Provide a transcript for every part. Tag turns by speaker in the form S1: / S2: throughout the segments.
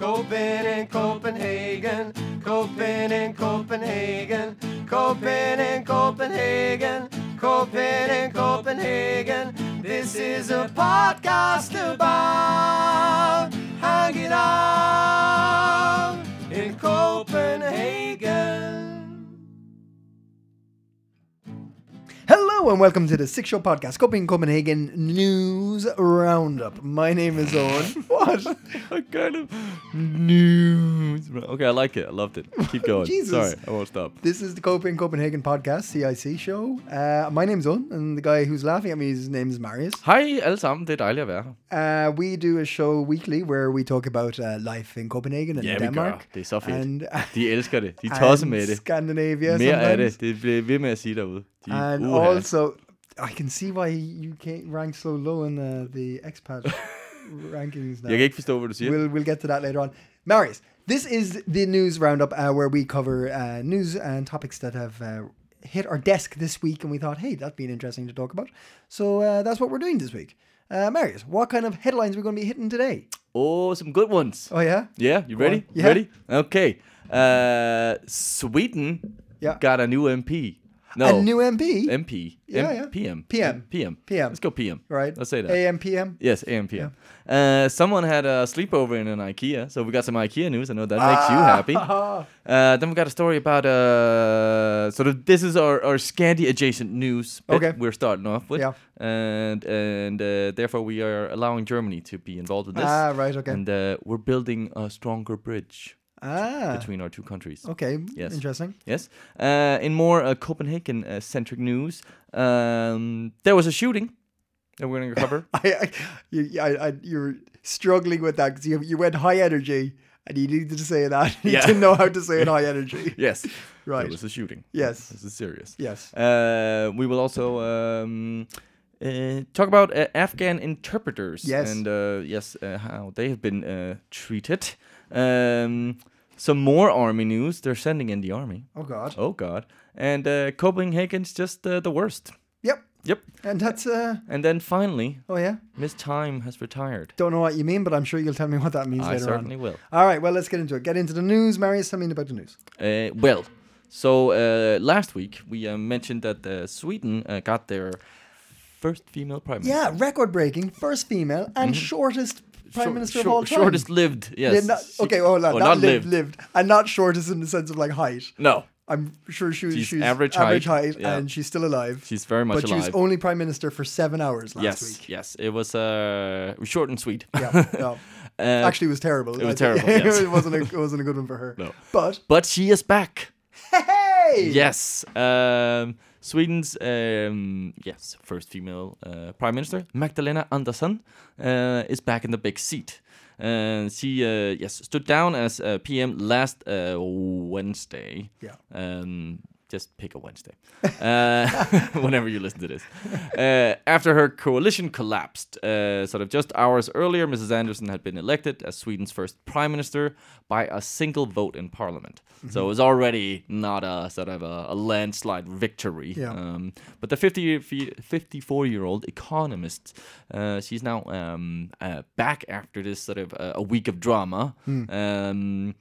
S1: Copen in Copenhagen, Copen in Copenhagen, Copen in Copenhagen, Copen in Copenhagen. This is a podcast about hanging out in Copenhagen.
S2: Hello and welcome to the Six Show Podcast, Copenhagen Copenhagen News Roundup. My name is Owen. what?
S3: I kind of news. Okay, I like it. I loved it. Keep going.
S2: Jesus.
S3: Sorry, I won't stop.
S2: This is the Copenhagen Copenhagen Podcast, CIC show. Uh, my name's Owen, and the guy who's laughing at me, his name is Marius.
S3: Hej alle sammen, det er dejligt at være her.
S2: Uh, we do a show weekly where we talk about uh, life in Copenhagen and
S3: Ja, vi
S2: Denmark.
S3: gør. Det er så fedt.
S2: And,
S3: De elsker det. De tosser
S2: and
S3: med det.
S2: Scandinavia
S3: Mere af
S2: sometimes.
S3: det. Det bliver ved med at sige derude. De,
S2: And
S3: uha.
S2: also, I can see why you can't rank so low in uh, the expat rankings now.
S3: Jeg kan ikke forstå, hvad du siger.
S2: We'll we'll get to that later on. Marius, this is the news roundup uh, where we cover uh, news and topics that have uh, hit our desk this week, and we thought, hey, that'd be interesting to talk about. So uh, that's what we're doing this week. Uh, Marius, what kind of headlines are we going to be hitting today?
S3: Oh, some good ones.
S2: Oh yeah,
S3: Yeah, you
S2: Go
S3: ready?
S2: Yeah.
S3: ready? Okay. Uh, Sweden
S2: Yeah.
S3: got a new MP. No.
S2: a new MP.
S3: MP.
S2: Yeah,
S3: M-
S2: yeah.
S3: PM.
S2: PM.
S3: PM.
S2: PM.
S3: Let's go PM.
S2: right?
S3: Let's say that.
S2: AM PM.
S3: Yes, AM PM. Uh, someone had a sleepover in an IKEA, so we got some IKEA news. I know that makes you happy.
S2: Ah.
S3: Uh, then we got a story about uh, sort of this is our, our Scandi adjacent news.
S2: Okay.
S3: we're starting off with,
S2: Yeah.
S3: and and uh, therefore we are allowing Germany to be involved in this,
S2: Ah, right. Okay.
S3: and uh, we're building a stronger bridge
S2: ah.
S3: between our two countries.
S2: Okay.
S3: Yes.
S2: Interesting.
S3: Yes. Uh, in more uh, Copenhagen uh, centric news, um, there was a shooting that we're going to cover.
S2: I, I, you, I, I, you're struggling with that because you, you went high energy and you needed to say that. You
S3: Yeah.
S2: didn't know how to say it high energy.
S3: yes.
S2: Right.
S3: There was a shooting.
S2: Yes.
S3: This is serious.
S2: Yes.
S3: Uh, we will also um, uh, talk about uh, Afghan interpreters
S2: Yes.
S3: and uh, yes, uh, how they have been uh, treated. Um, some more army news. They're sending in the army.
S2: Oh God.
S3: Oh God! And uh, Copenhagen's just uh, the worst.
S2: Yep.
S3: Yep.
S2: And that's uh.
S3: And then finally,
S2: Oh yeah.
S3: Miss Time has retired.
S2: Don't know what you mean, but I'm sure you'll tell me what that means
S3: I
S2: later on.
S3: I certainly will.
S2: All right. Well, let's get into it. Get into the news. Marius, tell me about the news.
S3: Uh, well, so uh, last week we uh, mentioned that uh, Sweden uh, got their first female prime minister.
S2: Yeah, record-breaking, first female and shortest prime.
S3: Short-
S2: minister of all time.
S3: Shortest lived, yes.
S2: Yeah, not, okay, oh, no,
S3: oh,
S2: not, lived, lived, and not shortest in the sense of like height.
S3: No,
S2: I'm sure she was,
S3: She's
S2: she's
S3: average
S2: average
S3: height,
S2: height,
S3: yeah.
S2: and she's still alive.
S3: she's very much alive.
S2: but she was only prime minister for seven hours last
S3: yes,
S2: week.
S3: yes. It was uh, short and sweet.
S2: Yeah, yeah.
S3: Uh,
S2: Actually, it was terrible.
S3: it was terrible, yes.
S2: it wasn't a, it wasn't a good one for her.
S3: No.
S2: But
S3: but she is back.
S2: hey,
S3: Yes. Um, Sweden's um, yes first female uh, prime minister Magdalena Andersson uh, is back in the big seat. And she uh, yes stood down as uh, PM last uh, Wednesday.
S2: Yeah.
S3: Um, just pick a Wednesday, uh, whenever you listen to this. Uh, after her coalition collapsed, uh, sort of just hours earlier, Mrs. Andersson had been elected as Sweden's first prime minister by a single vote in parliament. So it was already not a sort of a, a landslide victory.
S2: Yeah.
S3: Um, but the 50, 54 year old economist, uh, she's now um, uh, back after this sort of uh, a week of drama. Um,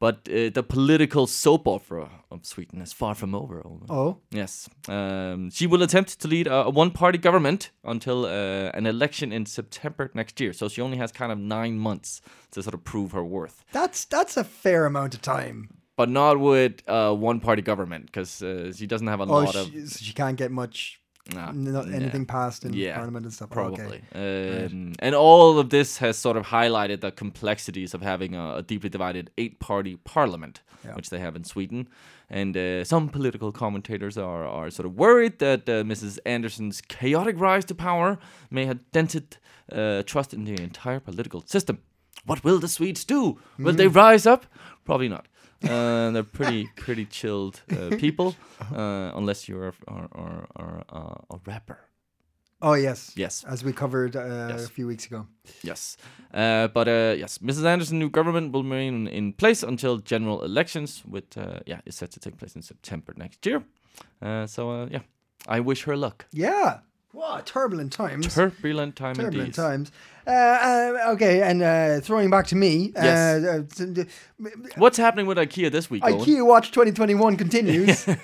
S3: but uh, the political soap opera of Sweden is far from over. Olga.
S2: Oh,
S3: Yes. Um, she will attempt to lead a, a one party government until uh, an election in September next year. So she only has kind of nine months to sort of prove her worth.
S2: that's that's a fair amount of time.
S3: But not with uh, one party government because uh, she doesn't have a
S2: Oh,
S3: lot of.
S2: she, so she can't get much,
S3: Nah,
S2: not
S3: yeah.
S2: anything passed in
S3: Yeah,
S2: parliament and stuff.
S3: Probably.
S2: Okay.
S3: Um, And all of this has sort of highlighted the complexities of having a, a deeply divided eight party parliament,
S2: Yeah.
S3: which they have in Sweden. And uh, some political commentators are, are sort of worried that uh, Mrs. Andersson's chaotic rise to power may have dented uh, trust in the entire political system. What will the Swedes do? Will they
S2: Mm.
S3: rise up? Probably not. Uh, they're pretty pretty chilled uh, people, uh, unless you're are, are, are, uh, a rapper.
S2: Oh yes,
S3: Yes.
S2: as we covered uh,
S3: Yes.
S2: a few weeks ago.
S3: Yes. Uh, but uh, yes, Mrs. Andersson's new government will remain in place until general elections, with uh, yeah, is set to take place in September next year. Uh, so uh, yeah, I wish her luck.
S2: Yeah. Wow, turbulent times.
S3: Turbulent time
S2: turbulent
S3: indeed.
S2: times. Uh, uh, okay, and uh, throwing back to me.
S3: Yes.
S2: Uh, uh,
S3: What's happening with IKEA this week? Owen?
S2: IKEA Watch 2021 continues.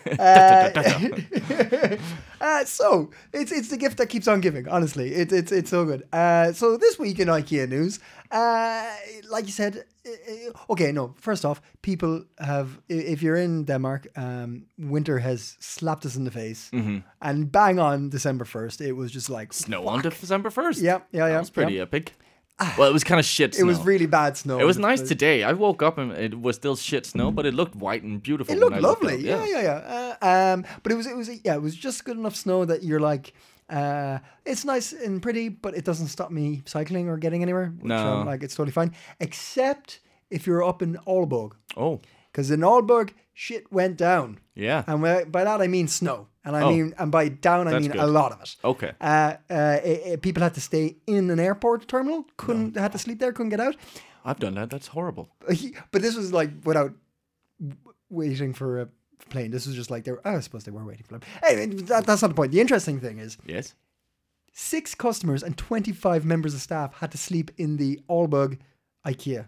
S2: uh, so it's it's the gift that keeps on giving. Honestly, it's it's it's so good. Uh, so this week in IKEA news, uh, like you said, uh, uh, okay, no. First off, people have if you're in Denmark, um, winter has slapped us in the face, and bang on December first, it was just like
S3: Snow on December first.
S2: Yeah, yeah, yeah,
S3: That was pretty
S2: yeah.
S3: epic. Well, it was kind of shit. Snow.
S2: It was really bad snow.
S3: It was nice
S2: the-
S3: today. I woke up and it was still shit snow, but it looked white and beautiful.
S2: It looked
S3: I looked
S2: lovely.
S3: up.
S2: Yeah, yeah, yeah. Uh, um, but it was, it was, yeah, it was just good enough snow that you're like, uh, it's nice and pretty, but it doesn't stop me cycling or getting anywhere.
S3: No.
S2: I'm like it's totally fine, except if you're up in Aalborg,
S3: Oh,
S2: because in Aalborg shit went down,
S3: yeah.
S2: and by by that I mean snow, and I
S3: Oh.
S2: mean, and by down I mean a lot of it.
S3: Okay.
S2: Uh, uh, it- it- people had to stay in an airport terminal, couldn't had to sleep there, couldn't get out.
S3: I've done that. That's horrible.
S2: but this was like without waiting for a plane. This was just like they were. oh, I suppose they were waiting for them. Anyway, that, that's not the point. The interesting thing is
S3: Yes.
S2: six customers and twenty-five members of staff had to sleep in the Aalborg IKEA.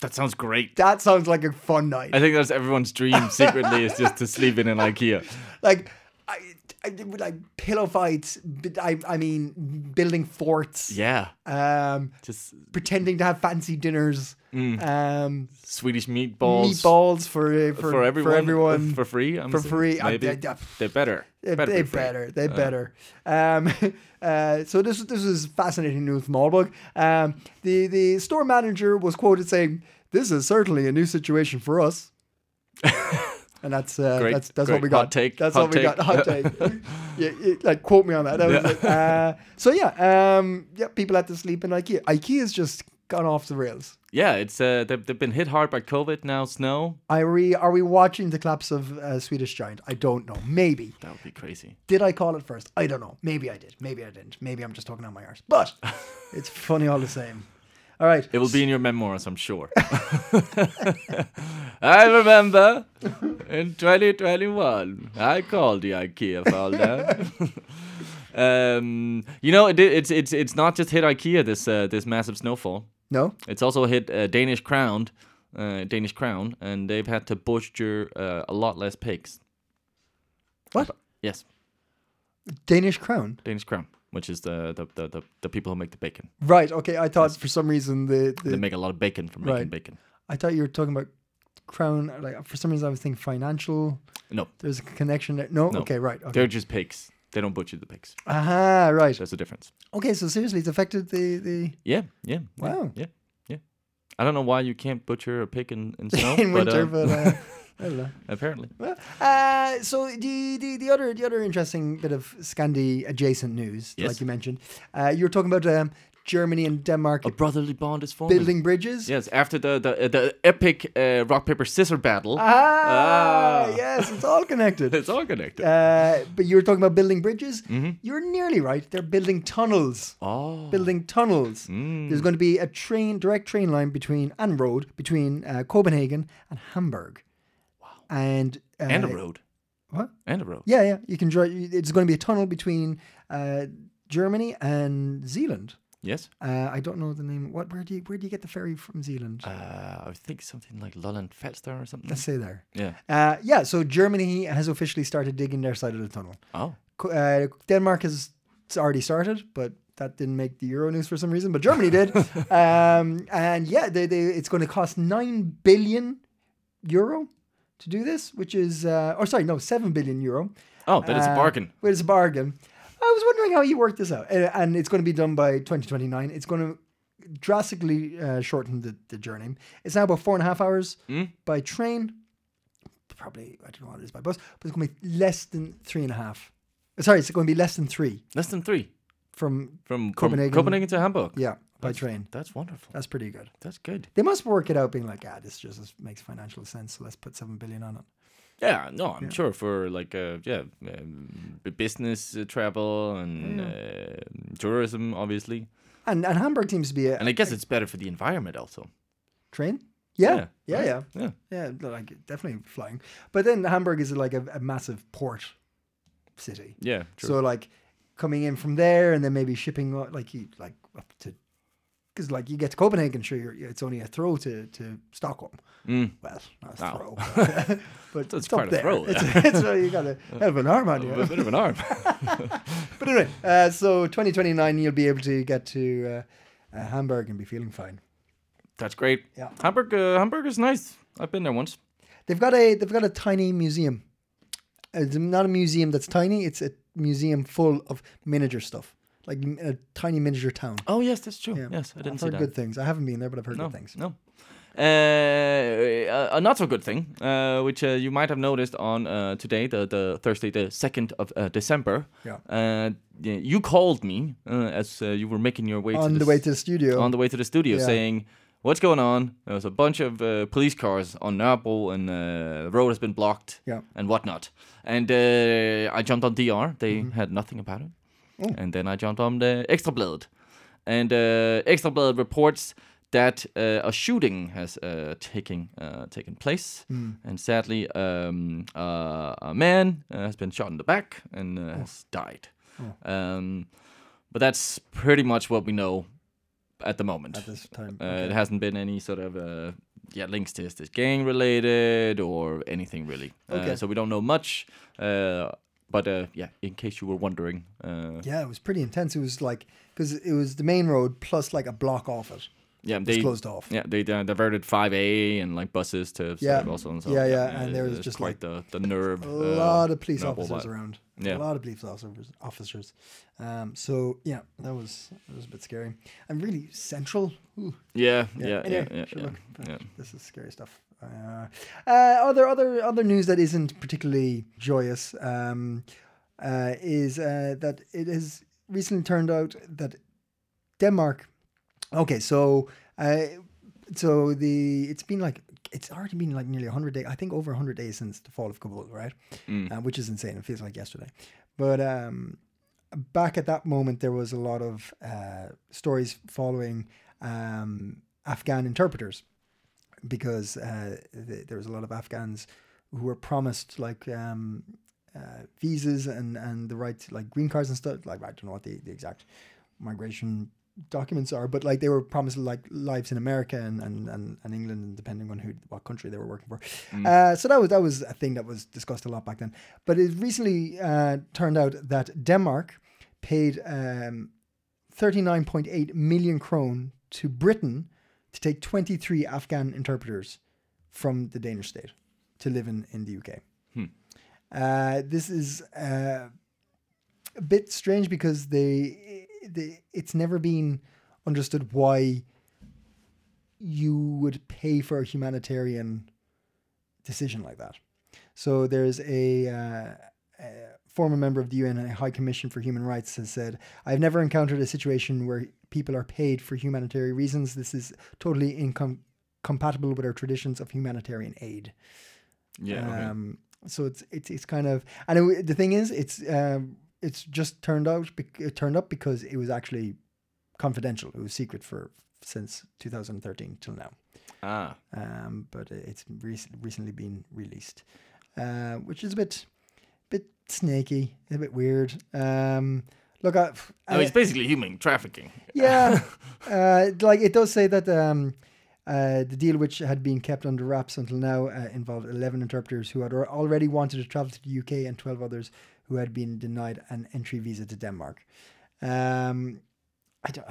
S3: That sounds great.
S2: That sounds like a fun night.
S3: I think that's everyone's dream secretly is just to sleep in an IKEA.
S2: like. I, I did like pillow fights. I, I mean, building forts.
S3: Yeah.
S2: Um,
S3: Just
S2: pretending to have fancy dinners. Um,
S3: Swedish meatballs.
S2: meatballs for uh, for,
S3: for everyone.
S2: For everyone.
S3: For free. I'm
S2: For free.
S3: Maybe.
S2: I- I-
S3: They're better.
S2: They're
S3: better
S2: they
S3: be free.
S2: better. They better. Um, uh, so this this is fascinating news from Aalborg. Um, the the store manager was quoted saying, "This is certainly a new situation for us." and that's uh,
S3: Great,
S2: that's that's
S3: great.
S2: what we got.
S3: Hot take,
S2: That's
S3: hot
S2: what we
S3: take.
S2: got. Hot take. yeah, yeah, like quote me on that. that was it. Uh, so yeah, um, yeah, people had to sleep in IKEA. IKEA is just gone off the rails.
S3: Yeah, it's uh, they've, they've been hit hard by COVID now. Snow.
S2: Are we are we watching the collapse of uh, Swedish Giant? I don't know. Maybe.
S3: That would be crazy.
S2: Did I call it first? I don't know. Maybe I did. Maybe I didn't. Maybe I'm just talking out my arse. But it's funny all the same. All right.
S3: It will be in your memoirs, I'm sure. I remember in 2021, I called the IKEA down. um, you know, it, it's it's it's not just hit IKEA this uh, this massive snowfall.
S2: No.
S3: It's also hit uh, Danish Crown, uh, Danish Crown, and they've had to butcher uh, a lot less pigs.
S2: What?
S3: Yes,
S2: Danish crown.
S3: Danish Crown, which is the the, the, the, the people who make the bacon.
S2: Right. Okay. I thought for some reason the,
S3: They make a lot of bacon from making
S2: Right.
S3: bacon.
S2: I thought you were talking about crown. Like for some reason I was thinking financial.
S3: No,
S2: There's a connection there. No.
S3: No.
S2: Okay. Right. Okay.
S3: they're just pigs. They don't butcher the pigs.
S2: Aha. Right.
S3: That's a difference.
S2: Okay. So seriously, it's affected the the
S3: Yeah, yeah. yeah,
S2: Wow.
S3: Yeah, yeah. I don't know why you can't butcher a pig in, in snow,
S2: in
S3: but,
S2: winter,
S3: uh,
S2: but uh, I don't know.
S3: apparently.
S2: Well, uh, so the, the the other the other interesting bit of Scandi adjacent news,
S3: Yes.
S2: like you mentioned, uh, you were talking about um, Germany and Denmark
S3: A brotherly bond is forming.
S2: building bridges.
S3: Yes, after the the, uh, the epic uh, rock paper scissor battle.
S2: Ah,
S3: Ah.
S2: yes, it's all connected.
S3: It's all connected.
S2: Uh, but you were talking about building bridges.
S3: Mhm.
S2: You're nearly right. They're building tunnels.
S3: oh,
S2: Building tunnels.
S3: Mm.
S2: There's going to be a train, direct train line between and road between uh, Copenhagen and Hamburg. Wow. And uh,
S3: and a road.
S2: What?
S3: And a road.
S2: Yeah, yeah. You can drive. It's going to be a tunnel between uh, Germany and Zealand.
S3: Yes.
S2: Uh, I don't know the name. What? Where do you where do you get the ferry from Zealand?
S3: Uh, I think something like Lolland Falster or something.
S2: Let's say there.
S3: yeah.
S2: Uh, yeah. So Germany has officially started digging their side of the tunnel.
S3: Oh.
S2: Uh, Denmark has already started, but that didn't make the Euro news for some reason. But Germany did. um, and yeah, they, they, it's going to cost nine billion euro to do this, which is, uh, or sorry, no, seven billion euro.
S3: Oh, that is a
S2: Uh,
S3: bargain.
S2: But it's a bargain. I was wondering how you worked this out. And it's going to be done by 2029. It's going to drastically uh, shorten the, the journey. It's now about four and a half hours
S3: Mm.
S2: by train. Probably, I don't know what it is by bus, but it's going to be less than three and a half. Sorry, it's going to be less than three
S3: Less than three
S2: from,
S3: from
S2: Copenhagen.
S3: Copenhagen, to Hamburg.
S2: yeah, by
S3: That's-
S2: train.
S3: That's wonderful.
S2: That's pretty good.
S3: That's good.
S2: They must work it out being like, ah, this just makes financial sense, so let's put seven billion on it.
S3: Yeah, no, I'm sure for like uh, yeah, um, business uh, travel and uh, tourism, obviously,
S2: And and Hamburg seems to be a,
S3: and I guess it's better for the environment also.
S2: train. Yeah, yeah,
S3: Yeah,
S2: yeah,
S3: Yeah,
S2: yeah. like definitely flying. But then Hamburg is like a, a massive port city.
S3: yeah, true.
S2: So like coming in from there and then maybe shipping uh, like you like up to because like you get to Copenhagen, sure, you're, it's only a throw to to Stockholm.
S3: Mm.
S2: Well, not a throw, but
S3: It's
S2: it's,
S3: quite
S2: up
S3: a throw,
S2: It's, it's, you got a hell of an arm on you.
S3: A bit of an arm.
S2: But anyway, uh, so 2029, you'll be able to get to uh, uh, Hamburg and be feeling fine.
S3: That's great.
S2: Yeah.
S3: Hamburg, uh, Hamburg is nice. I've been there once.
S2: They've got a they've got a tiny museum. It's not a museum that's tiny. It's a museum full of miniature stuff, like a tiny miniature town.
S3: Oh yes, that's true.
S2: Yeah.
S3: Yes, I didn't
S2: I've
S3: see
S2: heard
S3: that.
S2: good things. I haven't been there, but I've heard
S3: no,
S2: good things.
S3: no. Uh, a not so good thing, uh, which uh, you might have noticed on uh, today, the, the Thursday, the second of uh, December.
S2: Yeah.
S3: Uh, you called me uh, as uh, you were making your way to
S2: On
S3: the
S2: the way to the studio.
S3: on the way to the studio,
S2: Yeah.
S3: saying, "What's going on?" There was a bunch of uh, police cars on Nørrebro, and uh, the road has been blocked,
S2: Yeah.
S3: and whatnot. And uh, I jumped on DR. They
S2: Mm-hmm.
S3: had nothing about it.
S2: Oh.
S3: And then I jumped on the Ekstrabladet, and uh, Ekstrabladet reports that uh, a shooting has uh, taken uh, taken place,
S2: Hmm.
S3: and sadly, um, uh, a man uh, has been shot in the back and
S2: Oh.
S3: uh, has died. Um, but that's pretty much what we know at the moment.
S2: at this time.
S3: Uh,
S2: Okay.
S3: It hasn't been any sort of uh, yeah links to this gang related or anything really.
S2: Okay.
S3: So we don't know much. But uh, yeah, in case you were wondering, uh,
S2: Yeah, it was pretty intense. It was like because it was the main road plus like a block off it.
S3: yeah, they
S2: closed off.
S3: yeah they uh, diverted 5A and like buses to
S2: Yeah.
S3: also and so
S2: Yeah, yeah, and
S3: uh,
S2: there was just,
S3: quite the the nerve.
S2: A
S3: uh,
S2: lot of police officers around.
S3: Yeah.
S2: A lot of police officers. Officers. Um, so yeah, that was that was a bit scary and really central. Ooh.
S3: Yeah, yeah, yeah,
S2: Anyway,
S3: yeah, yeah, yeah.
S2: This is scary stuff. Uh, uh, other other other news that isn't particularly joyous um, uh, is uh, that it has recently turned out that Denmark. Okay, so uh, so the it's been like it's already been like nearly 100 days. I think over 100 days since the fall of Kabul, right? Uh, which is insane. It feels like yesterday. But um, back at that moment, there was a lot of uh, stories following um, Afghan interpreters because uh, th- there was a lot of Afghans who were promised like um, uh, visas and, and the right to like green cards and stuff. Like I don't know what the, the exact migration documents are, but like they were promised like lives in America and, and, and, and England, and depending on who what country they were working for. Uh, so that was that was a thing that was discussed a lot back then. But it recently uh, turned out that Denmark paid um, 39.8 million krone to Britain to take 23 Afghan interpreters from the Danish state to live in, in the UK. Uh, this is uh, a bit strange because they, they it's never been understood why you would pay for a humanitarian decision like that. So there's a, uh, a former member of the UN High Commission for Human Rights has said, "I've never encountered a situation where people are paid for humanitarian reasons. This is totally incom- compatible with our traditions of humanitarian aid."
S3: Yeah, okay.
S2: Um, so it's it's it's kind of and it, the thing is it's um, it's just turned out it turned up because it was actually confidential. It was secret for since 2013 till now.
S3: ah,
S2: Um, but it's rec- recently been released, uh, which is a bit snaky, a bit weird. Um, look, I,
S3: I mean, it's basically human trafficking.
S2: yeah, uh, like it does say that um, uh, the deal, which had been kept under wraps until now, uh, involved 11 interpreters who had already wanted to travel to the UK and 12 others who had been denied an entry visa to Denmark. Um, I don't.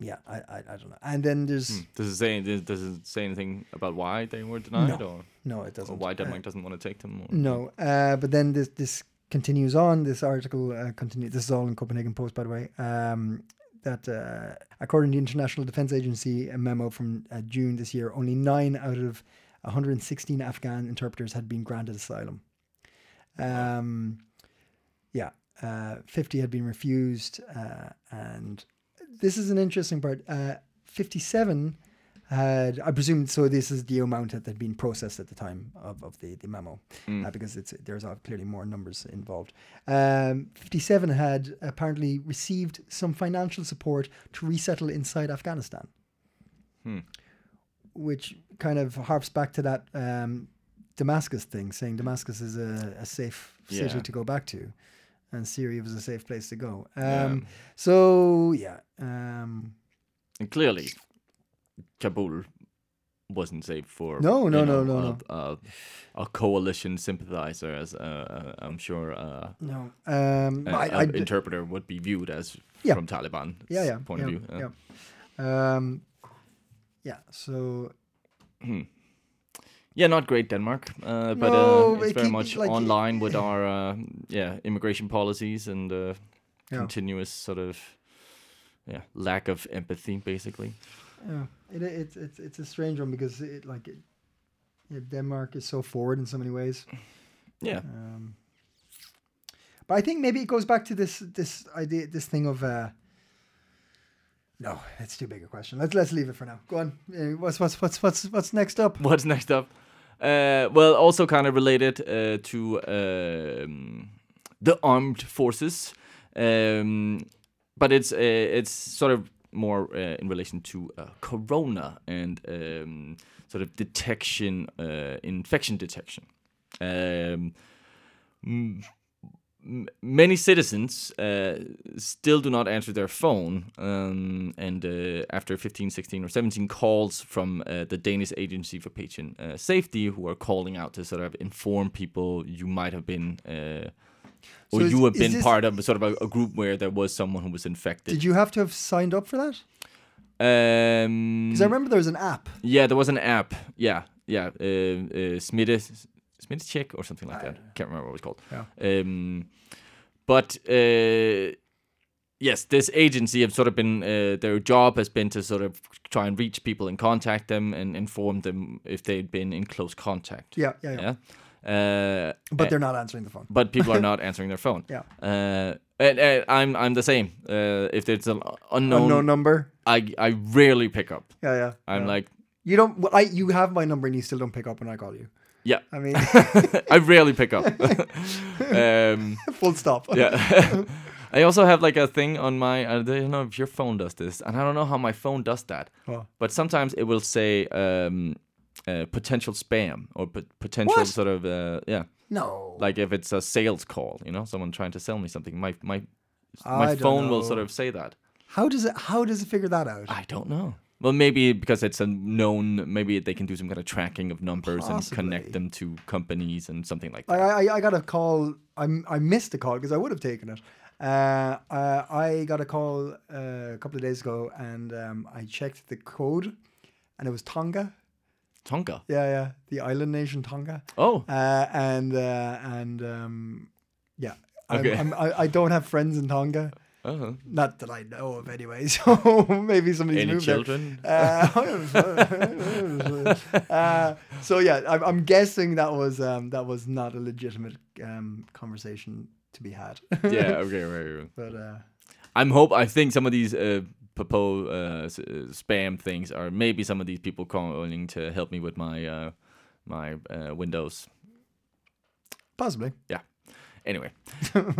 S2: Yeah, I, I, I don't know. And then there's
S3: Does it say does, it say anything about why they were denied,
S2: No,
S3: or,
S2: no, it doesn't.
S3: why
S2: Uh,
S3: Denmark doesn't want to take them? Or?
S2: No, uh, but then this this continues on. This article uh, continues. This is all in Copenhagen Post, by the way. Um, that uh, according to the International Defense Agency, a memo from uh, June this year, only nine out of 116 Afghan interpreters had been granted asylum. Um, yeah, uh, 50 had been refused, uh, and this is an interesting part. Uh, 57 had, I presume, so this is the amount that had been processed at the time of, of the, the memo, uh, because it's there's clearly more numbers involved. Um, 57 had apparently received some financial support to resettle inside Afghanistan, which kind of harps back to that um, Damascus thing, saying Damascus is a, a safe city
S3: Yeah.
S2: to go back to. And Syria was a safe place to go. Um,
S3: Yeah.
S2: So yeah, um,
S3: And clearly, Kabul wasn't safe for
S2: No, no,
S3: know,
S2: no, no,
S3: a, a, a coalition sympathizer, as uh, uh, I'm sure uh,
S2: No. Um,
S3: a,
S2: I, I
S3: interpreter would be viewed as
S2: Yeah.
S3: from Taliban
S2: yeah, yeah.
S3: point
S2: yeah,
S3: of view. Uh,
S2: Yeah. Um, yeah. So
S3: Yeah, not great Denmark, uh, but
S2: No,
S3: uh, it's
S2: it
S3: very
S2: keep-
S3: much
S2: like-
S3: online with our uh, yeah immigration policies and uh,
S2: Yeah.
S3: continuous sort of yeah lack of empathy, basically.
S2: Yeah, it, it's it's it's a strange one because it like it, yeah, Denmark is so forward in so many ways.
S3: Yeah,
S2: Um, but I think maybe it goes back to this this idea, this thing of. Uh, no, it's too big a question. Let's let's leave it for now. Go on. Uh, what's what's what's what's what's next up?
S3: What's next up? Uh, well, also kind of related uh, to um, the armed forces, um, but it's uh, it's sort of more uh, in relation to uh, corona and um, sort of detection, infection detection. Um, m- many citizens uh, still do not answer their phone um, and uh, after 15 16 or 17 calls from uh, the danish agency for patient uh, safety who are calling out to sort of inform people you might have been uh, or
S2: So is-
S3: you have been
S2: this-
S3: part of sort of a, a group where there was someone who was infected
S2: Did you have to have signed up for that?
S3: um,
S2: Because I remember there was an app.
S3: yeah, there was an app. Yeah, yeah. Uh, uh, Smitte, Check or something like that. Can't remember what it was called.
S2: Yeah.
S3: Um, but uh, yes, this agency have sort of been uh, their job has been to sort of try and reach people and contact them and inform them if they'd been in close contact.
S2: Yeah, yeah, yeah.
S3: Yeah. Uh,
S2: But they're not answering the phone.
S3: but people are not answering their phone.
S2: Yeah.
S3: Uh, and, and I'm I'm the same. Uh, if it's an unknown,
S2: Unknown number.
S3: I I rarely pick up.
S2: Yeah, yeah.
S3: I'm
S2: yeah.
S3: like,
S2: you don't. well, I you have my number and you still don't pick up when I call you.
S3: Yeah.
S2: I mean,
S3: I rarely pick up. um,
S2: full stop.
S3: yeah. I also have like a thing on my. I don't know if your phone does this, and I don't know how my phone does that.
S2: Oh.
S3: But sometimes it will say um, uh, potential spam or pot- potential
S2: What?
S3: sort of uh, yeah,
S2: No.
S3: like if it's a sales call, you know, someone trying to sell me something. My my my
S2: don't
S3: phone will sort of say that.
S2: How does it? How does it figure that out?
S3: I don't know. Well, maybe because it's a known. Maybe they can do some kind of tracking of numbers and connect them to companies and something like that.
S2: I, I got a call. I, I missed a call because I would have taken it. Uh, uh, I got a call uh, a couple of days ago, and um, I checked the code, and it was Tonga.
S3: Tonga.
S2: Yeah, yeah, the island nation Tonga.
S3: Oh,
S2: Uh, and uh, and um, yeah, I'm,
S3: Okay.
S2: I'm, I, I don't have friends in Tonga.
S3: uh-huh.
S2: Not that I know of, anyway. So maybe somebody's
S3: any
S2: moved
S3: children?
S2: there. Uh, uh, so yeah, I'm, I'm guessing that was um, that was not a legitimate um, conversation to be had.
S3: yeah. Okay. Right. right.
S2: but uh,
S3: I'm hope. I think some of these uh, popo uh, s- uh, spam things are maybe some of these people calling to help me with my uh, my uh, Windows.
S2: possibly.
S3: Anyway,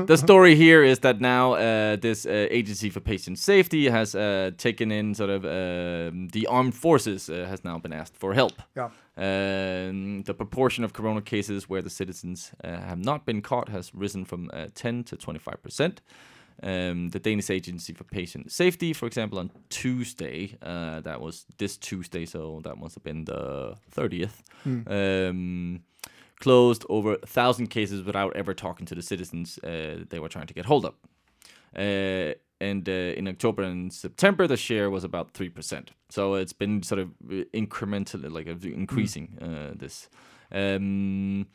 S3: the story here is that now uh, this uh, agency for patient safety has uh, taken in sort of um the armed forces uh, has now been asked for help.
S2: Yeah.
S3: Um, the proportion of corona cases where the citizens uh, have not been caught has risen from uh, 10 to 25 percent. Um, the Danish Agency for Patient Safety, for example, on Tuesday, uh, that was this Tuesday, so that must have been the 30th, um, closed over a thousand cases without ever talking to the citizens uh, they were trying to get hold of. Uh, and uh, in October and September, the share was about three percent. So it's been sort of uh, incrementally, like uh, increasing uh, this. Um,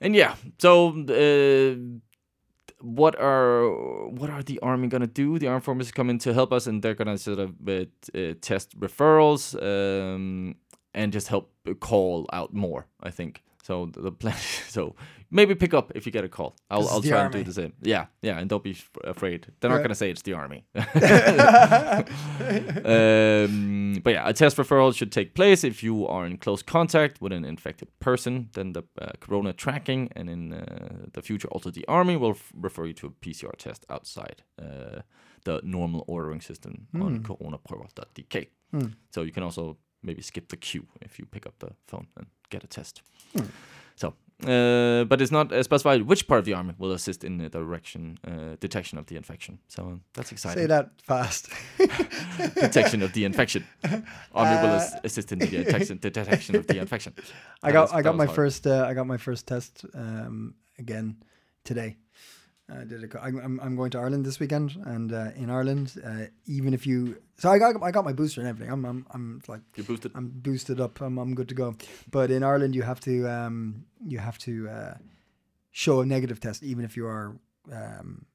S3: and yeah, so uh, what are what are the army gonna do? The armed forces come in to help us, and they're gonna sort of uh, uh, test referrals um, and just help call out more. I think so. The plan. So maybe pick up if you get a call. I'll I'll try and do the same. Yeah, yeah, and don't be f- afraid. They're not gonna say it's the army. um, but yeah, a test referral should take place if you are in close contact with an infected person. Then the uh, corona tracking, and in uh, the future, also the army will f- refer you to a PCR test outside uh, the normal ordering system on coronaprøver.dk. So you can also maybe skip the queue if you pick up the phone and get a test. So Uh, but it's not uh, specified which part of the army will assist in the direction uh, detection of the infection. So um, that's exciting.
S2: Say that fast.
S3: Detection of the infection. Army will
S2: Uh,
S3: as- assist in the detection, the detection of the infection.
S2: I
S3: That
S2: got
S3: was-
S2: I got my
S3: hard.
S2: first uh, I got my first test um, again today. I did a, co- I'm, I'm going to Ireland this weekend, and uh, in Ireland, uh, even if you so I got I got my booster and everything. I'm I'm, I'm like
S3: You boosted.
S2: I'm boosted up. I'm I'm good to go. But in Ireland, you have to um you have to uh, show a negative test even if you are um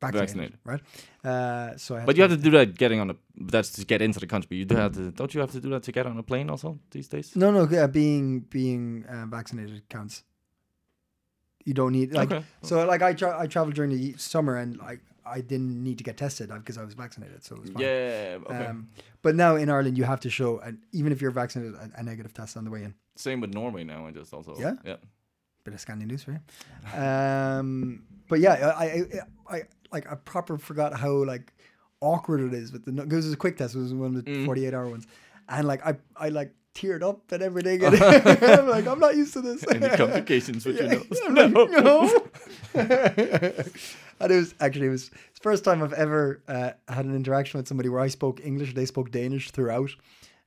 S2: vaccinated,
S3: Vaccinated.
S2: right? Uh, so I
S3: But you have to do that getting on a. That's to get into the country. You do have to. Don't you have to do that to get on a plane also these days?
S2: No, no, yeah, being being uh, vaccinated counts. You don't need like
S3: Okay.
S2: so like I tra- I traveled during the summer and like I didn't need to get tested because I was vaccinated, so it was fine.
S3: Yeah. Okay.
S2: Um, but now in Ireland, you have to show an, even if you're vaccinated a, a negative test on the way in.
S3: Same with Norway now. I just also.
S2: Yeah?
S3: Yeah.
S2: Bit of Scandi news for you. Um, but yeah, I, I, I, I like I proper forgot how like awkward it is with the because it was a quick test. It was one of the
S3: Mm.
S2: 48 hour ones, and like I, I like teared up and everything. And I'm like, I'm not used to this.
S3: Any complications with
S2: Yeah,
S3: your nose?
S2: Like, no. and it was actually it was the first time I've ever uh, had an interaction with somebody where I spoke English, they spoke Danish throughout,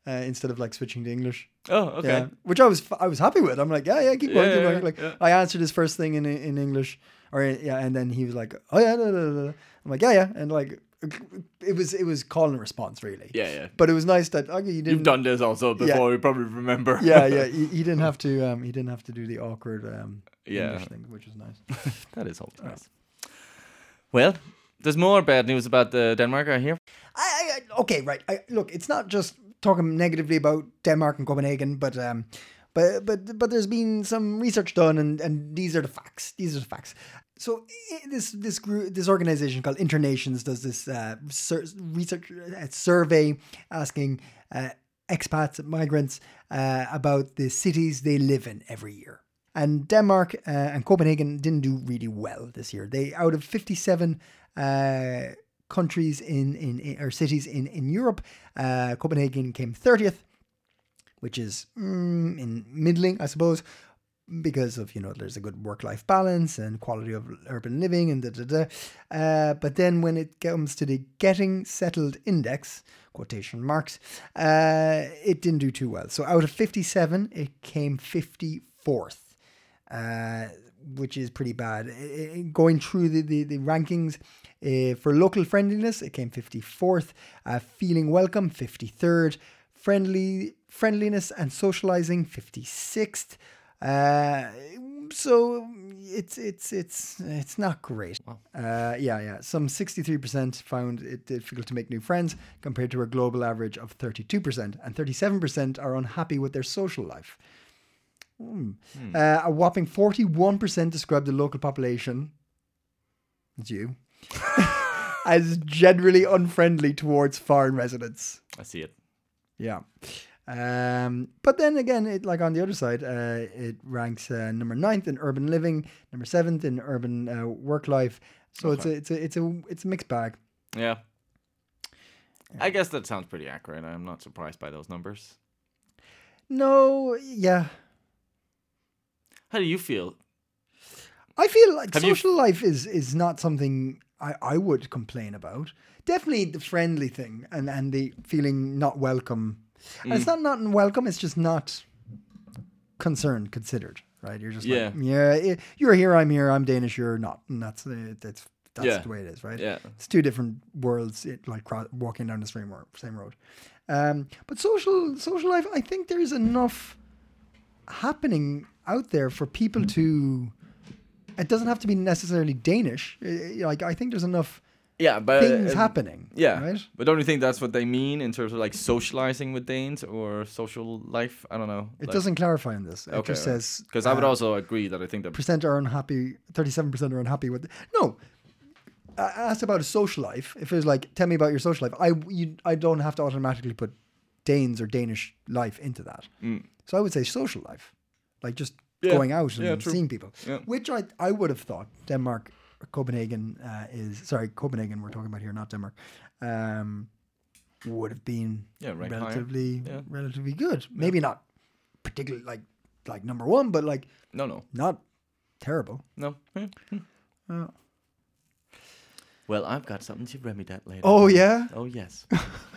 S2: uh, instead of like switching to English.
S3: Oh, okay.
S2: Yeah, which I was f- I was happy with. I'm like, yeah, yeah, keep going,
S3: Yeah,
S2: keep going. Like
S3: yeah.
S2: I answered his first thing in in English, or yeah, and then he was like, oh yeah, no, no, no. I'm like, yeah, yeah, and like it was it was call and response really.
S3: Yeah, yeah.
S2: But it was nice that okay, you didn't.
S3: You've done this also before. You probably remember.
S2: Yeah, yeah. He, he didn't have to. Um, he didn't have to do the awkward um,
S3: Yeah.
S2: English thing, which was nice.
S3: that is always nice. Well, there's more bad news about the Denmark I hear.
S2: I, I, I- okay, right. I, look, it's not just talking negatively about Denmark and Copenhagen, but um, but but but there's been some research done, and and these are the facts. These are the facts. So this this group, this organization called Internations does this uh, research uh, survey asking uh, expats, migrants uh, about the cities they live in every year. And Denmark uh, and Copenhagen didn't do really well this year. They out of 57 uh, countries in, in, in or cities in in Europe, Copenhagen came 30th, which is mm, in middling, I suppose, because of you know there's a good work life balance and quality of urban living and da da da. Uh, but then when it comes to the getting settled index, quotation marks, uh, it didn't do too well. So out of 57, it came 54th uh, which is pretty bad. Uh, Going through the, the, the rankings uh, for local friendliness, it came 54th. Uh, feeling welcome, 53rd. Friendly friendliness and socializing, 56th. Uh, so it's it's it's it's not great. Uh, yeah, yeah. Some 63% found it difficult to make new friends compared to a global average of 32%, and 37% are unhappy with their social life. Hmm. Uh, a whopping 41% described the local population, that's you, as generally unfriendly towards foreign residents.
S3: I see it.
S2: Yeah. Um, but then again, it like on the other side, uh, it ranks uh, number ninth in urban living, number seventh in urban uh, work life. So it's a it's a it's a it's a mixed bag.
S3: Yeah. I guess that sounds pretty accurate. I'm not surprised by those numbers.
S2: No, yeah,
S3: How do you feel?
S2: I feel like
S3: Have you-
S2: social life is is not something I, I would complain about. Definitely the friendly thing and, and the feeling not welcome. And
S3: Mm.
S2: it's not not welcome, it's just not concerned, considered, right? You're just
S3: Yeah.
S2: like, yeah, i- you're here, I'm here, I'm Danish, you're not. And that's the that's that's
S3: Yeah.
S2: the way it is, right?
S3: Yeah.
S2: It's two different worlds, it, like cro- walking down the same road. Same road. Um, but social social life, I think there's enough happening out there for people to. It doesn't have to be necessarily Danish. Uh, Like I think there's enough
S3: Yeah, but
S2: things
S3: uh,
S2: happening.
S3: Yeah,
S2: right.
S3: but don't you think that's what they mean in terms of like socializing with Danes or social life? I don't know.
S2: It doesn't clarify on this. It
S3: Okay,
S2: just says
S3: because I would
S2: uh,
S3: also agree that I think that
S2: percent are unhappy. Thirty-seven percent are unhappy with. No, I asked about a social life. If it was like, tell me about your social life, I you I don't have to automatically put Danes or Danish life into that. So I would say social life, like just
S3: Mm. Yeah,
S2: going out and
S3: yeah,
S2: seeing people.
S3: Yeah.
S2: Which I I would have thought Denmark, Copenhagen uh, is sorry Copenhagen we're talking about here, not Denmark. Um, would have been
S3: Yeah, ranked higher.
S2: relatively
S3: Yeah.
S2: relatively good. Maybe not particularly like like number one, but like
S3: No, no,
S2: not terrible.
S3: no. Hmm, hmm. Well, I've got something to remedy that later.
S2: Oh yeah.
S3: Oh yes.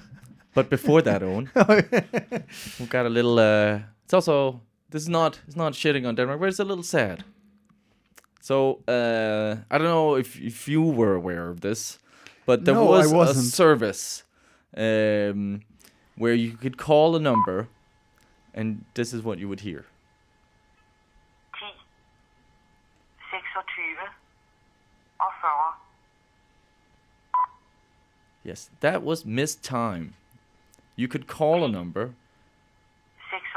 S3: but before that, Owen, we've got a little. Uh, it's also this is not it's not shitting on Denmark, but it's a little sad. So uh, I don't know if if you were aware of this, but there
S2: No,
S3: was a service um, where you could call a number, and this is what you would hear.
S4: 10, 26 og 40.
S3: Yes, that was missed time. You could call a number,
S4: 26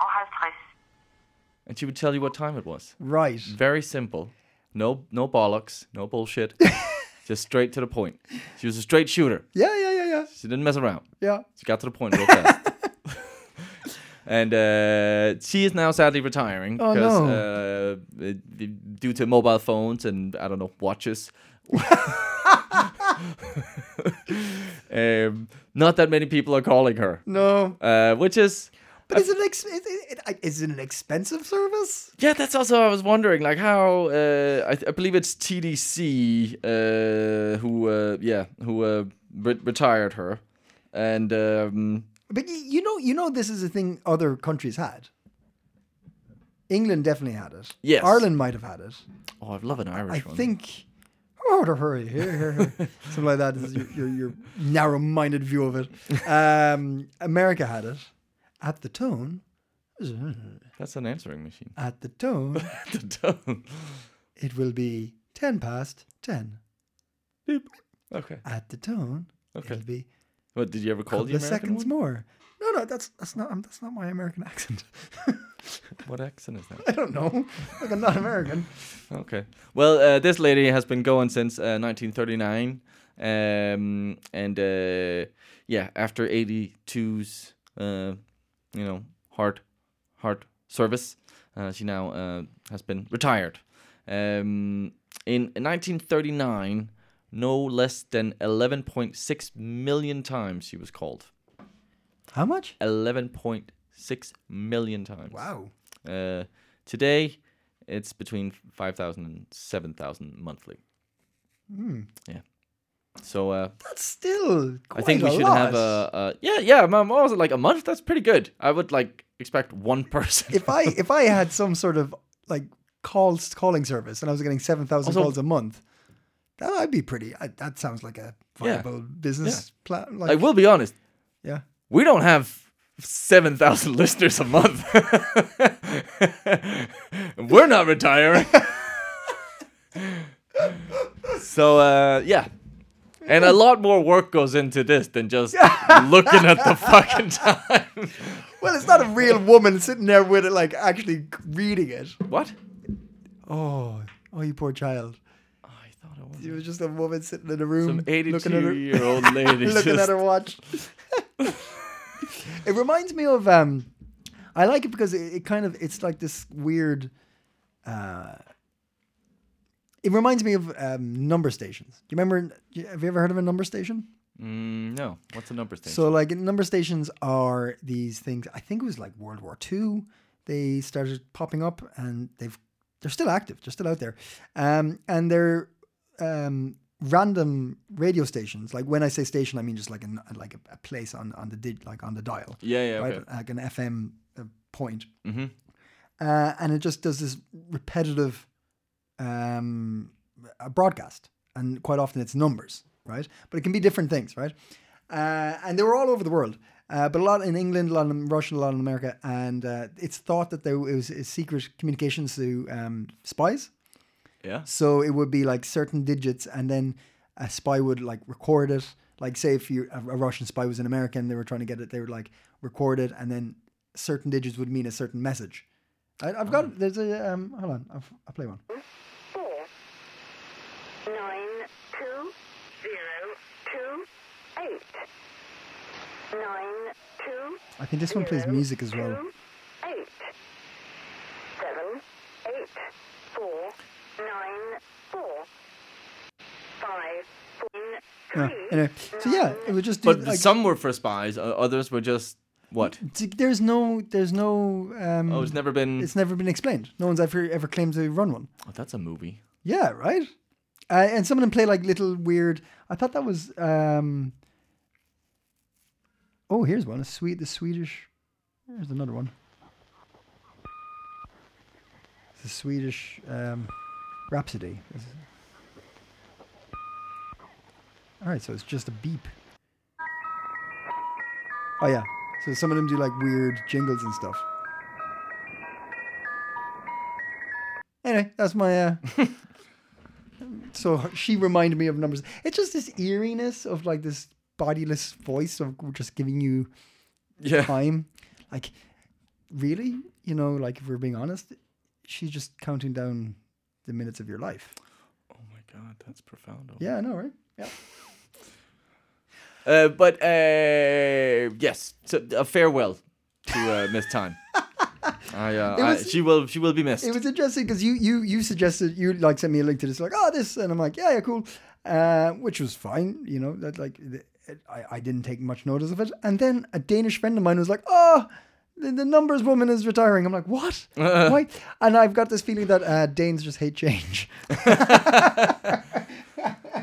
S4: og 50.
S3: And she would tell you what time it was.
S2: Right.
S3: Very simple. No no bollocks, no bullshit. Just straight to the point. She was a straight shooter.
S2: Yeah, yeah, yeah, yeah.
S3: She didn't mess around.
S2: Yeah.
S3: She got to the point real fast. and uh, she is now sadly retiring
S2: Oh,
S3: because
S2: no.
S3: uh, due to mobile phones and I don't know watches. um, not that many people are calling her,
S2: No.
S3: uh, which is
S2: But is it, ex- is, it, is it an expensive service?
S3: Yeah, that's also I was wondering, like how uh, I, I believe it's TDC uh, who uh, yeah who uh, re- retired her, and um,
S2: But y- you know, you know, this is a thing other countries had. England definitely had it.
S3: Yes.
S2: Ireland might have had it.
S3: oh, I love an Irish
S2: I
S3: one.
S2: think. Oh, to hurry here, here, here. something like that. This is your, your, your narrow-minded view of it. Um, America had it. At the tone,
S3: that's an answering machine.
S2: at the tone, at
S3: The tone.
S2: it will be ten past ten.
S3: okay.
S2: At the tone,
S3: Okay.
S2: it'll be
S3: What did you ever call the American
S2: seconds
S3: one?
S2: more. No, no, that's that's not um, that's not my American accent.
S3: What accent is that?
S2: I don't know. Like I'm not American.
S3: Okay. Well, uh, this lady has been going since uh, 1939, um, and uh, yeah, after 82's, uh, you know, hard, hard service, uh, she now uh, has been retired. Um, in 1939, no less than 11.6 million times she was called.
S2: How much?
S3: 11.6 million times.
S2: Wow.
S3: Uh, today, it's between 5,000 and 7,000 monthly. Yeah. So uh,
S2: That's still.
S3: I think we should have a, a yeah yeah. I'm also like a month. That's pretty good. I would like expect one person.
S2: if I if I had some sort of like calls calling service and I was getting seven thousand calls a month, that would be pretty. I, that sounds like a
S3: Yeah.
S2: viable business plan. Like,
S3: I will be honest.
S2: yeah.
S3: We don't have seven thousand listeners a month. We're not retiring. so uh, yeah. And a lot more work goes into this than just looking at the fucking time.
S2: Well, it's not a real woman sitting there with it, like actually reading it.
S3: What?
S2: Oh, oh, you poor child.
S3: I thought it was
S2: It was just a woman sitting in a room
S3: some
S2: looking at her,
S3: eighty-two-year-old lady.
S2: looking at her watch. it reminds me of um, I like it because it, it kind of it's like this weird. Uh, it reminds me of um, number stations. Do you remember? Have you ever heard of a number station?
S3: Mm, no, what's a number station?
S2: So like number stations are these things. I think it was like World War II. They started popping up, and they've they're still active. They're still out there, um, and they're um, random radio stations. Like when I say station, I mean just like an like a, a place on on the dig, like on the dial,
S3: yeah, yeah,
S2: right?
S3: okay.
S2: Like an FM uh, point,
S3: Mhm.
S2: uh, and it just does this repetitive um, uh, broadcast, and quite often it's numbers, right? But it can be different things, right? Uh, and they were all over the world, uh, but a lot in England, a lot in Russia, a lot in America, and uh, it's thought that there it was secret communications to um, spies.
S3: Yeah.
S2: So it would be like certain digits, and then a spy would like record it. Like say if you a, a Russian spy was an American, they were trying to get it. They would like record it, and then certain digits would mean a certain message. I, I've got there's a um. Hold on, I'll, I'll play one.
S4: four nine two zero two eight nine two
S2: I think this one plays music as well.
S4: two eight seven eight four nine four five one
S2: Yeah. Anyway, so yeah, it would just do
S3: But
S2: like
S3: some were for spies. Uh, others were just What?
S2: D- There's no, there's no. Um,
S3: Oh, it's never been.
S2: it's never been explained. No one's ever ever claimed to run one.
S3: Oh, that's a movie.
S2: Yeah, right. Uh, and some of them play like little weird. I thought that was. um Oh, here's one. A sweet, the Swedish. There's another one. It's a Swedish um, Rhapsody. All right, so it's just a beep. Oh yeah. So some of them do like weird jingles and stuff. Anyway, that's my. Uh, so she reminded me of numbers. It's just this eeriness of like this bodiless voice of just giving you
S3: Yeah.
S2: time. Like, really, you know, like if we're being honest, she's just counting down the minutes of your life.
S3: Oh my god, that's profound.
S2: Yeah, I know, right? Yeah.
S3: Uh, but uh, yes, so a farewell to uh, Miss Time. I, uh,
S2: It
S3: I- she will she will be missed.
S2: It was interesting because you you you suggested you like sent me a link to this like oh this and I'm like yeah yeah cool, uh, which was fine you know that like I I didn't take much notice of it. And then a Danish friend of mine was like oh the, the numbers woman is retiring. I'm like what? Why? And I've got this feeling that uh, Danes just hate change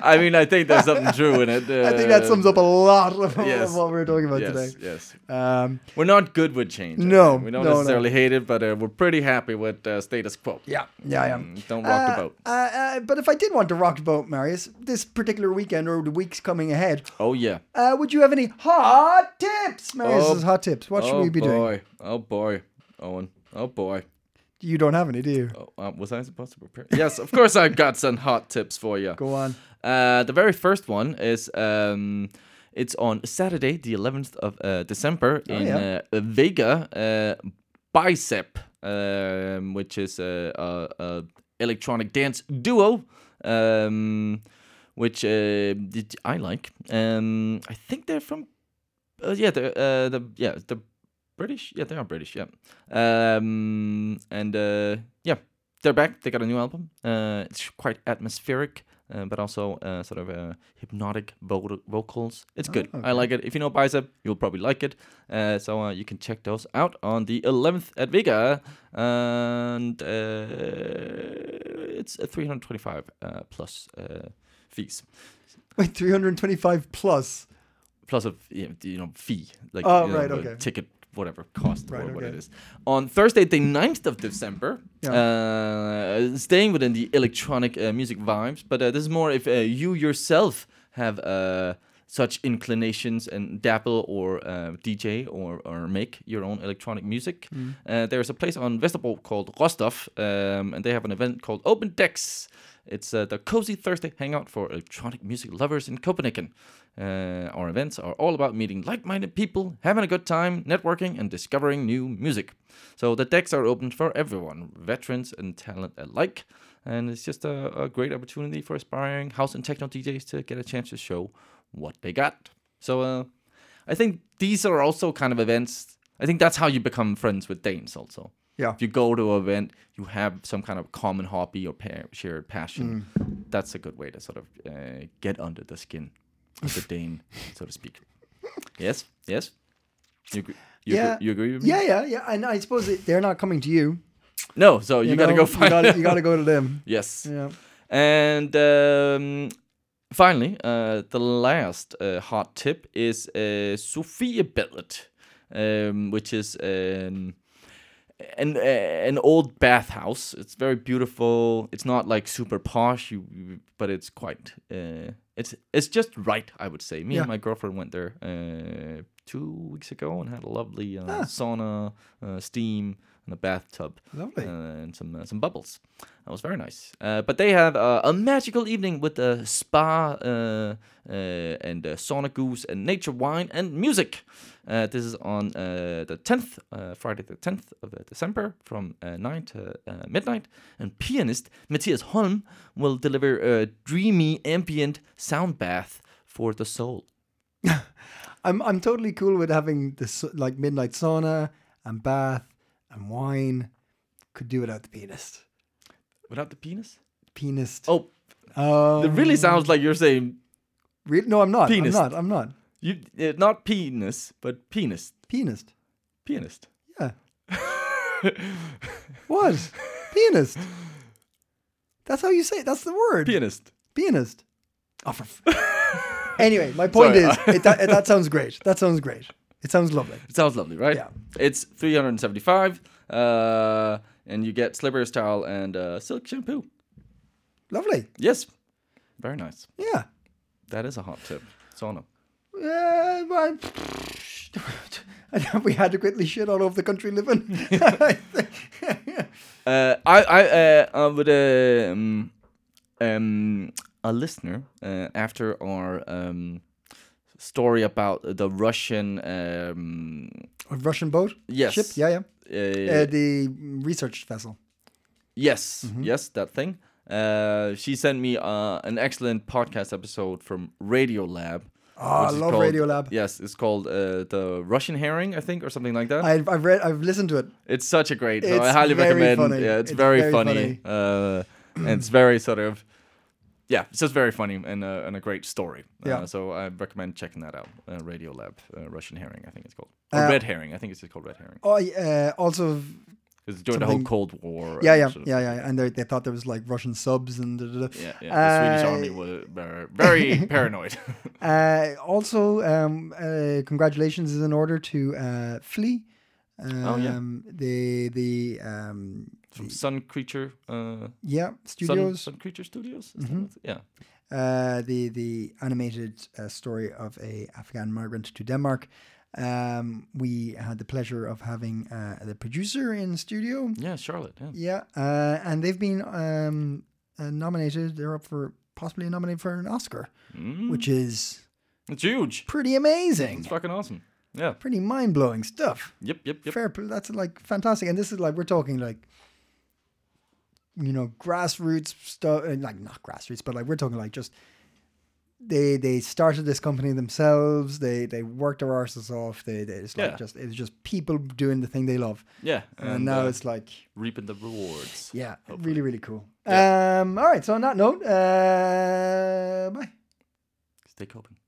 S3: I mean, I think there's something true in it.
S2: I think that sums up a lot of,
S3: yes.
S2: of what we we're talking about
S3: yes,
S2: today.
S3: Yes,
S2: Um,
S3: we're not good with change.
S2: No,
S3: we don't
S2: no, no.
S3: necessarily hate it, but uh, we're pretty happy with uh, status quo.
S2: yeah, yeah, I am.
S3: Mm, Don't rock the
S2: Uh,
S3: boat.
S2: Uh, uh, but if I did want to rock the boat, Marius, this particular weekend or the weeks coming ahead,
S3: Oh yeah.
S2: uh, would you have any hot tips? Marius
S3: Oh,
S2: hot tips. What should
S3: oh
S2: we be doing?
S3: Oh boy.
S2: doing?
S3: Oh boy, Owen. Oh boy.
S2: You don't have any, do you?
S3: Oh, uh, was I supposed to prepare? Yes, of course I've got some hot tips for you.
S2: Go on.
S3: Uh, the very first one is um, it's on Saturday, the 11th of uh, December in
S2: yeah.
S3: uh, Vega uh, Bicep, um, which is a, a, a electronic dance duo, um, which uh, I like. Um, I think they're from uh, yeah, the uh, the yeah the British. Yeah, they are British. Yeah, um, and uh, yeah, they're back. They got a new album. Uh, it's quite atmospheric, uh, but also uh, sort of uh, hypnotic vo- vocals. It's good. I like it. If you know Bicep, you'll probably like it. Uh, so uh, you can check those out on the 11th at Vega, and uh, it's a 325 uh, plus uh, fees.
S2: Wait, 325 plus.
S3: plus a you know, fee like
S2: Oh,
S3: you know,
S2: right, okay.
S3: ticket whatever cost
S2: Right,
S3: or what it is. on thursday the 9th of december uh, staying within the electronic uh, music vibes but uh, this is more if uh, you yourself have uh, such inclinations and dabble or uh, dj or, or make your own electronic music
S2: Mm.
S3: uh, there's a place on Vesterbro called Rostov, um, and they have an event called Open Decks. It's uh, the cozy Thursday hangout for electronic music lovers in Copenhagen. Uh, our events are all about meeting like-minded people, having a good time, networking, and discovering new music. So the decks are open for everyone, veterans and talent alike, and it's just a, a great opportunity for aspiring house and techno DJs to get a chance to show what they got. So uh, I think these are also kind of events. I think that's how you become friends with Danes. Also,
S2: Yeah.
S3: if you go to an event, you have some kind of common hobby or shared passion. That's a good way to sort of uh, get under the skin of the Dane, so to speak. Yes, yes. You agree, you,
S2: Yeah.
S3: agree, you agree with me?
S2: Yeah, yeah, yeah. And I suppose they're not coming to you.
S3: No, so you, gotta go find.
S2: You gotta, you gotta go to them.
S3: yes.
S2: Yeah.
S3: And um, finally, uh, the last uh, hot tip is uh, Sofiebadet, um, which is um, an an old bathhouse. It's very beautiful. It's not like super posh, you, you- but it's quite. Uh, it's it's just right, I would say. Me
S2: Yeah.
S3: and my girlfriend went there uh, two weeks ago and had a lovely uh,
S2: Ah.
S3: sauna, uh, steam, and a bathtub
S2: Lovely.
S3: uh, and some uh, some bubbles. That was very nice. Uh, but they have uh, a magical evening with a spa uh, uh, and uh, saunagus and nature wine and music. Uh, this is on uh, the 10th, uh, Friday the 10th of uh, December from uh, 9 to uh, midnight. And pianist Matthias Holm will deliver a dreamy ambient sound bath for the soul.
S2: I'm I'm totally cool with having this like midnight sauna and bath and wine. Could do without the pianist.
S3: Without the penis?
S2: Pianist.
S3: Oh,
S2: Oh,
S3: it really sounds like you're saying
S2: Re- no, I'm not.
S3: Pianist.
S2: I'm not. I'm not.
S3: you uh, not penis, but penis.
S2: Pianist.
S3: Pianist.
S2: Yeah. what? Pianist. That's how you say it. That's the word.
S3: Pianist.
S2: Pianist. Oh, for f- anyway, my point
S3: Sorry.
S2: is, it, that, that sounds great. That sounds great. It sounds lovely.
S3: It sounds lovely, right?
S2: Yeah.
S3: It's 375 uh, and you get Slipper's towel and uh, silk shampoo.
S2: Lovely.
S3: Yes. Very nice.
S2: Yeah.
S3: That is a hot tip. Sauna.
S2: Uh, well, we adequately shit all over the country living.
S3: Uh, I I uh, uh with a um, um a listener uh, after our um story about the Russian um
S2: A Russian boat?
S3: Yes.
S2: Ship? Yeah, yeah.
S3: uh,
S2: Uh, the research vessel.
S3: yes
S2: Mm-hmm.
S3: yes that thing. Uh, she sent me uh, an excellent podcast episode from Radiolab.
S2: Oh, I love
S3: called-
S2: Radiolab.
S3: Yes, it's called uh, the Russian herring, I think, or something like that.
S2: I've, I've read, I've listened to it.
S3: It's such a great. so I
S2: It's
S3: highly
S2: very
S3: recommend.
S2: funny.
S3: Yeah, it's,
S2: It's
S3: very,
S2: very
S3: funny. Uh, and it's very sort of. Yeah, it's just very funny and, uh, and a great story.
S2: Yeah.
S3: Uh, so I recommend checking that out. Uh, Radiolab, uh, Russian herring, I think it's called, or
S2: Uh,
S3: red herring. I think it's called red herring.
S2: Oh, uh, also,
S3: It's during the whole Cold War.
S2: yeah, yeah, yeah, yeah. And they, they thought there was like Russian subs and da, da, da.
S3: Yeah, yeah. The Swedish
S2: Uh,
S3: army were very, very paranoid.
S2: Uh, also, um, uh, congratulations is in order to uh, Flee. Um,
S3: Oh, yeah.
S2: The the um,
S3: From Sun Creature. Uh,
S2: yeah studios.
S3: Sun Creature Studios.
S2: Mhm.
S3: Yeah.
S2: uh, the the animated uh, story of a Afghan migrant to Denmark. Um, we had the pleasure of having uh, the producer in studio.
S3: Yeah, Charlotte. Yeah.
S2: Yeah, uh, and they've been um, uh, nominated. They're up for possibly nominated for an Oscar,
S3: Mm,
S2: which is
S3: it's huge.
S2: pretty amazing.
S3: It's fucking awesome. Yeah.
S2: Pretty mind blowing stuff.
S3: Yep. Yep. Yep.
S2: Fair, pl- that's like fantastic. And this is like we're talking like, you know, grassroots stuff. Like not grassroots, but like we're talking like just they they started this company themselves. They they worked their arses off. They, they it's like
S3: Yeah.
S2: just it's just people doing the thing they love.
S3: Yeah.
S2: And, now
S3: uh,
S2: it's like
S3: reaping the rewards.
S2: yeah,
S3: hopefully.
S2: really really cool.
S3: Yeah.
S2: Um. All right. So on that note, uh, bye.
S3: Stay coping.